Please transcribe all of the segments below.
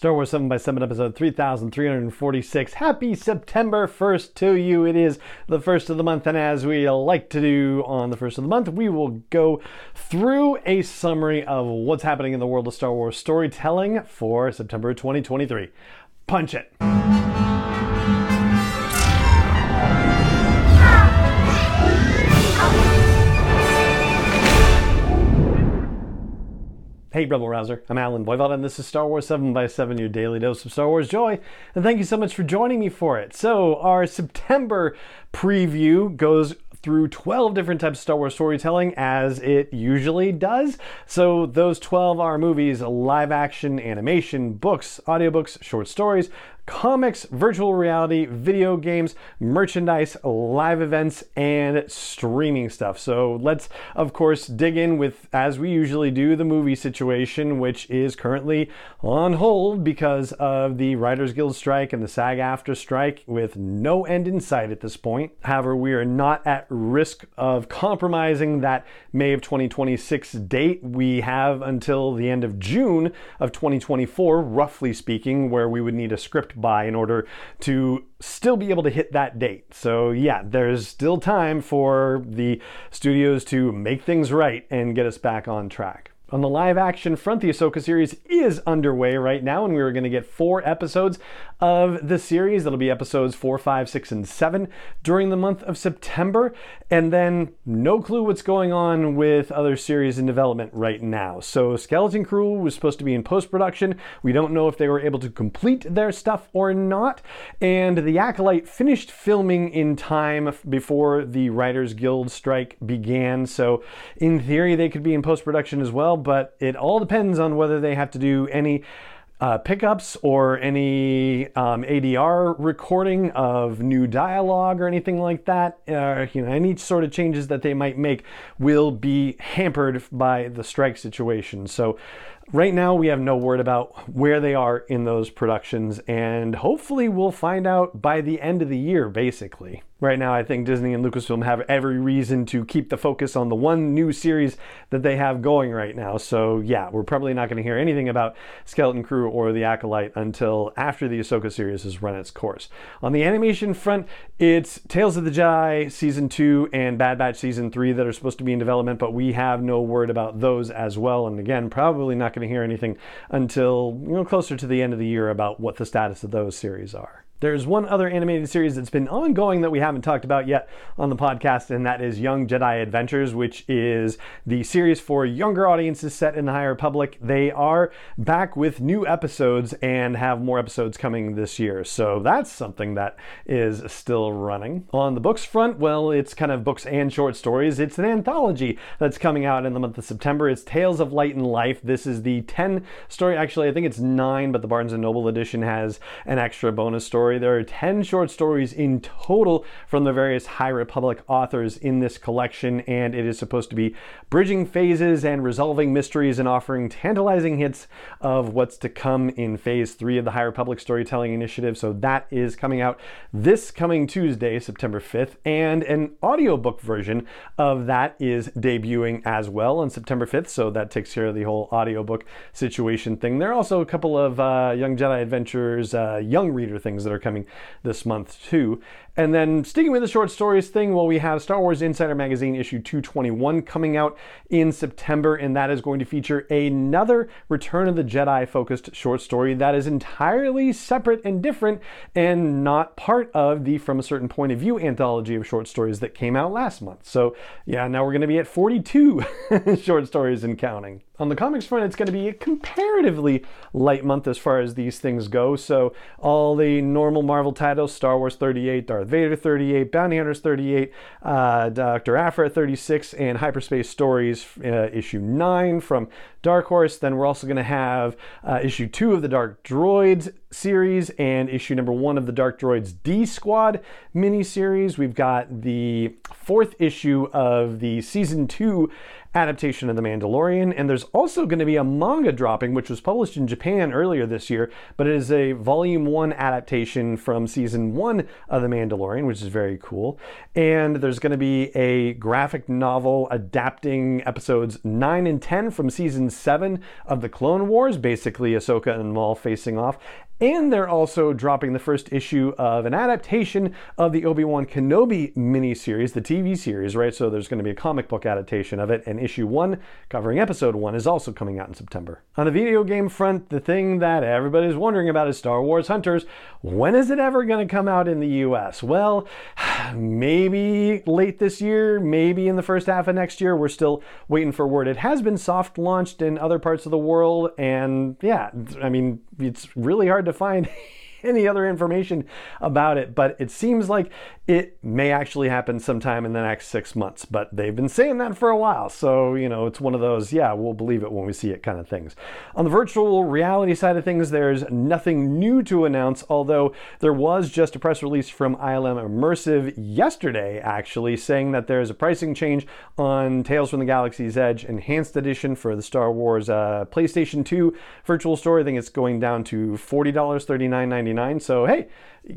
Star Wars 7 by 7 episode 3346. Happy September 1st to you. It is the first of the month, and as we like to do on the first of the month, we will go through a summary of what's happening in the world of Star Wars storytelling for September 2023. Punch it. Hey, Rebel Rouser. I'm Allen Voivod, and this is Star Wars 7 by 7 your daily dose of Star Wars joy. And thank you so much for joining me for it. So, our September preview goes through 12 different types of Star Wars storytelling as it usually does. So, those 12 are movies, live action, animation, books, audiobooks, short stories, comics, virtual reality, video games, merchandise, live events, and streaming stuff. So let's, of course, dig in with, as we usually do, the movie situation, which is currently on hold because of the Writers Guild strike and the SAG AFTRA strike with no end in sight at this point. However, we are not at risk of compromising that May of 2026 date. We have until the end of June of 2024, roughly speaking, where we would need a script by in order to still be able to hit that date. So, yeah, there's still time for the studios to make things right and get us back on track. On the live action front, the Ahsoka series is underway right now, and we are going to get four episodes of the series. That'll be episodes four, five, six, and seven during the month of September. And then no clue what's going on with other series in development right now. So, Skeleton Crew was supposed to be in post production. We don't know if they were able to complete their stuff or not. And The Acolyte finished filming in time before the Writers Guild strike began. So, in theory, they could be in post production as well but it all depends on whether they have to do any uh, pickups or any um, ADR recording of new dialogue or anything like that. Uh, you know, any sort of changes that they might make will be hampered by the strike situation. So. Right now, we have no word about where they are in those productions, and hopefully, we'll find out by the end of the year, basically right now, I think Disney and Lucasfilm have every reason to keep the focus on the one new series that they have going right now. So, yeah, we're probably not going to hear anything about Skeleton Crew or The Acolyte until after the Ahsoka series has run its course. On the animation front, it's Tales of the Jedi Season 2 and Bad Batch Season 3 that are supposed to be in development, but we have no word about those as well. And again, probably not going to hear anything until you know closer to the end of the year about what the status of those series are. There's one other animated series that's been ongoing that we haven't talked about yet on the podcast, and that is Young Jedi Adventures, which is the series for younger audiences set in the High Republic. They are back with new episodes and have more episodes coming this year. So that's something that is still running. On the books front, well, it's kind of books and short stories. It's an anthology that's coming out in the month of September. It's Tales of Light and Life. This is the 10 story, actually, I think it's nine, but the Barnes and Noble edition has an extra bonus story story. There are 10 short stories in total from the various High Republic authors in this collection, and it is supposed to be bridging phases and resolving mysteries and offering tantalizing hints of what's to come in phase three of the High Republic Storytelling Initiative. So that is coming out this coming Tuesday, September 5th, and an audiobook version of that is debuting as well on September 5th. So that takes care of the whole audiobook situation thing. There are also a couple of uh, Young Jedi Adventures, uh, young reader things that are are coming this month too. And then sticking with the short stories thing, well, we have Star Wars Insider Magazine issue 221 coming out in September, and that is going to feature another Return of the Jedi focused short story that is entirely separate and different and not part of the From a Certain Point of View anthology of short stories that came out last month. So, yeah, now we're going to be at 42 short stories and counting. On the comics front, it's going to be a comparatively light month as far as these things go. So, all the normal Marvel titles Star Wars 38, Darth Vader 38, Bounty Hunters 38, uh, Dr. Aphra 36, and Hyperspace Stories uh, issue 9 from Dark Horse. Then we're also going to have uh, issue 2 of the Dark Droids series and issue number one of the Dark Droids D Squad miniseries. We've got the fourth issue of the season two adaptation of The Mandalorian. And there's also going to be a manga dropping, which was published in Japan earlier this year, but it is a volume one adaptation from season one of The Mandalorian, which is very cool. And there's going to be a graphic novel adapting episodes nine and 10 from season seven of The Clone Wars, basically Ahsoka and Maul facing off. And they're also dropping the first issue of an adaptation of the Obi Wan Kenobi miniseries, the TV series, right? So there's going to be a comic book adaptation of it, and issue one, covering episode one, is also coming out in September. On the video game front, the thing that everybody's wondering about is Star Wars Hunters. When is it ever going to come out in the US? Well, maybe late this year, maybe in the first half of next year. We're still waiting for word. It has been soft launched in other parts of the world, and yeah, I mean, it's really hard to find any other information about it, but it seems like it may actually happen sometime in the next six months. But they've been saying that for a while. So, you know, it's one of those, yeah, we'll believe it when we see it kind of things. On the virtual reality side of things, there's nothing new to announce, although there was just a press release from ILM Immersive yesterday, actually, saying that there's a pricing change on Tales from the Galaxy's Edge Enhanced Edition for the Star Wars uh, PlayStation 2 virtual store. I think it's going down to $40, $39.99. So, hey,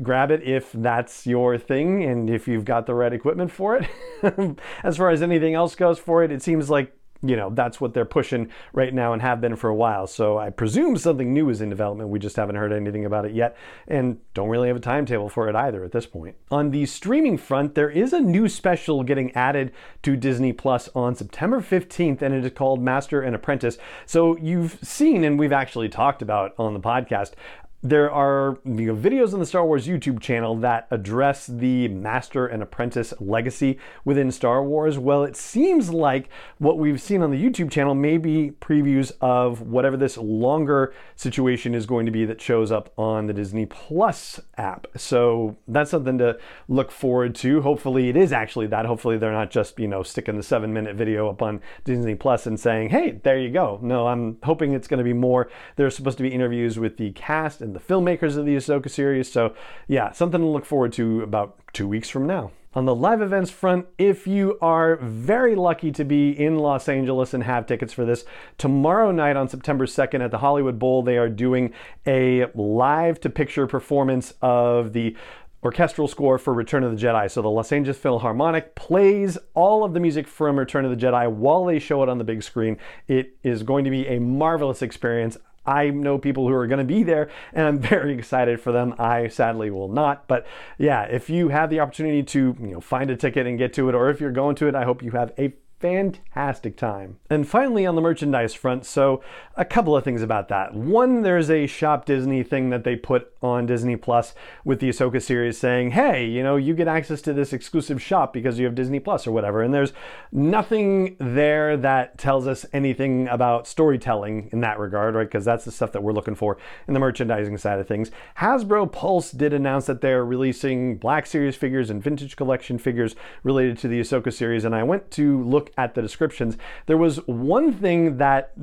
grab it if that's your thing and if you've got the right equipment for it. as far as anything else goes for it, it seems like you know that's what they're pushing right now and have been for a while. So i presume something new is in development. We just haven't heard anything about it yet and don't really have a timetable for it either at this point. On the streaming front there is a new special getting added to disney plus on september 15th and it is called master and apprentice. So you've seen and we've actually talked about on the podcast there are you know, videos on the Star Wars YouTube channel that address the master and apprentice legacy within Star Wars. Well, it seems like what we've seen on the YouTube channel may be previews of whatever this longer situation is going to be that shows up on the Disney Plus app. So that's something to look forward to. Hopefully, it is actually that. Hopefully, they're not just you know sticking the seven minute video up on Disney Plus and saying, "Hey, there you go." No, I'm hoping it's going to be more. There's supposed to be interviews with the cast and the filmmakers of the Ahsoka series. So, yeah, something to look forward to about two weeks from now. On the live events front, if you are very lucky to be in Los Angeles and have tickets for this, tomorrow night on September 2nd at the Hollywood Bowl, they are doing a live to picture performance of the orchestral score for Return of the Jedi. So the Los Angeles Philharmonic plays all of the music from Return of the Jedi while they show it on the big screen. It is going to be a marvelous experience. I know people who are going to be there and I'm very excited for them. I sadly will not. But yeah, if you have the opportunity to, you know, find a ticket and get to it, or if you're going to it, I hope you have a fantastic time. And finally, on the merchandise front, so a couple of things about that. One, there's a Shop Disney thing that they put on Disney Plus with the Ahsoka series saying, hey, you know, you get access to this exclusive shop because you have Disney Plus or whatever. And there's nothing there that tells us anything about storytelling in that regard, right? Because that's the stuff that we're looking for in the merchandising side of things. Hasbro Pulse did announce that they're releasing Black Series figures and vintage collection figures related to the Ahsoka series. And I went to look at the descriptions, there was one thing that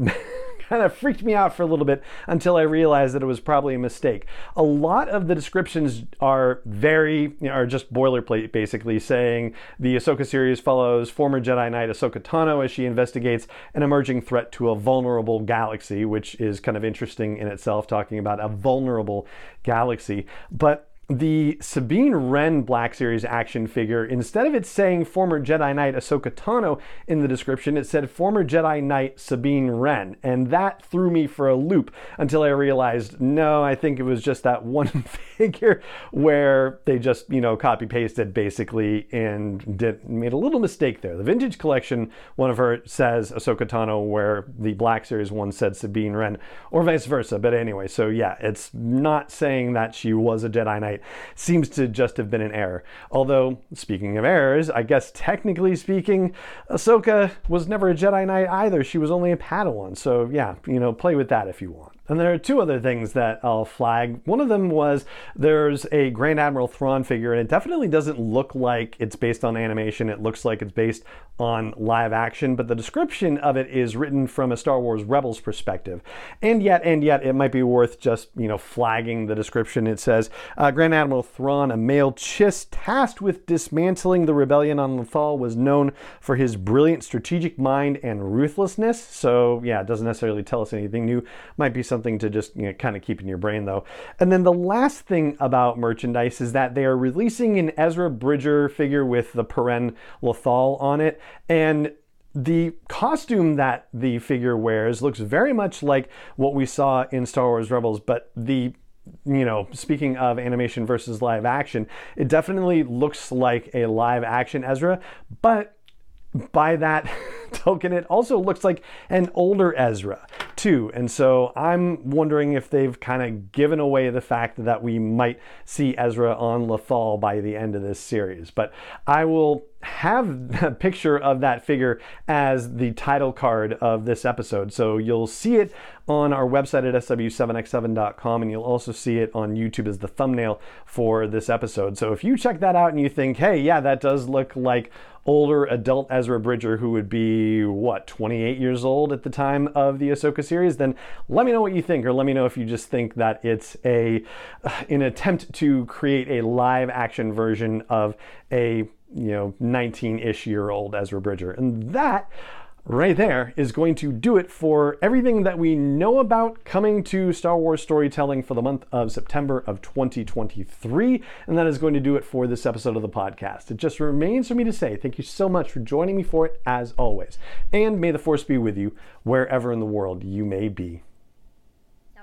kind of freaked me out for a little bit until I realized that it was probably a mistake. A lot of the descriptions are very, you know, are just boilerplate, basically saying the Ahsoka series follows former Jedi Knight Ahsoka Tano as she investigates an emerging threat to a vulnerable galaxy, which is kind of interesting in itself, talking about a vulnerable galaxy. But the Sabine Wren Black Series action figure, instead of it saying former Jedi Knight Ahsoka Tano in the description, it said former Jedi Knight Sabine Wren. And that threw me for a loop until I realized, no, I think it was just that one figure where they just, you know, copy pasted basically and did, made a little mistake there. The vintage collection, one of her says Ahsoka Tano, where the Black Series one said Sabine Wren, or vice versa. But anyway, so yeah, it's not saying that she was a Jedi Knight seems to just have been an error. Although, speaking of errors, I guess technically speaking, Ahsoka was never a Jedi Knight either. She was only a Padawan. So, yeah, you know, play with that if you want. And there are two other things that I'll flag. One of them was there's a Grand Admiral Thrawn figure, and it definitely doesn't look like it's based on animation. It looks like it's based on live action, but the description of it is written from a Star Wars Rebels perspective. And yet, and yet, it might be worth just, you know, flagging the description. It says uh, Grand Admiral Thrawn, a male Chiss tasked with dismantling the rebellion on Lothal, was known for his brilliant strategic mind and ruthlessness. So, yeah, it doesn't necessarily tell us anything new. Might be something to just you know, kind of keep in your brain, though. And then the last thing about merchandise is that they are releasing an Ezra Bridger figure with the Paren Lothal on it. And the costume that the figure wears looks very much like what we saw in Star Wars Rebels, but the you know, speaking of animation versus live action, it definitely looks like a live action Ezra, but by that token, it also looks like an older Ezra too. And so I'm wondering if they've kind of given away the fact that we might see Ezra on Lothal by the end of this series. But I will have a picture of that figure as the title card of this episode. So you'll see it on our website at sw7x7.com and you'll also see it on YouTube as the thumbnail for this episode. So if you check that out and you think, hey, yeah, that does look like older adult Ezra Bridger who would be, what, 28 years old at the time of the Ahsoka series, then let me know what you think, or let me know if you just think that it's a an attempt to create a live action version of a you know 19-ish year old Ezra Bridger. And that right there is going to do it for everything that we know about coming to Star Wars storytelling for the month of September of 2023. And that is going to do it for this episode of the podcast. It just remains for me to say thank you so much for joining me for it, as always. And may the Force be with you wherever in the world you may be.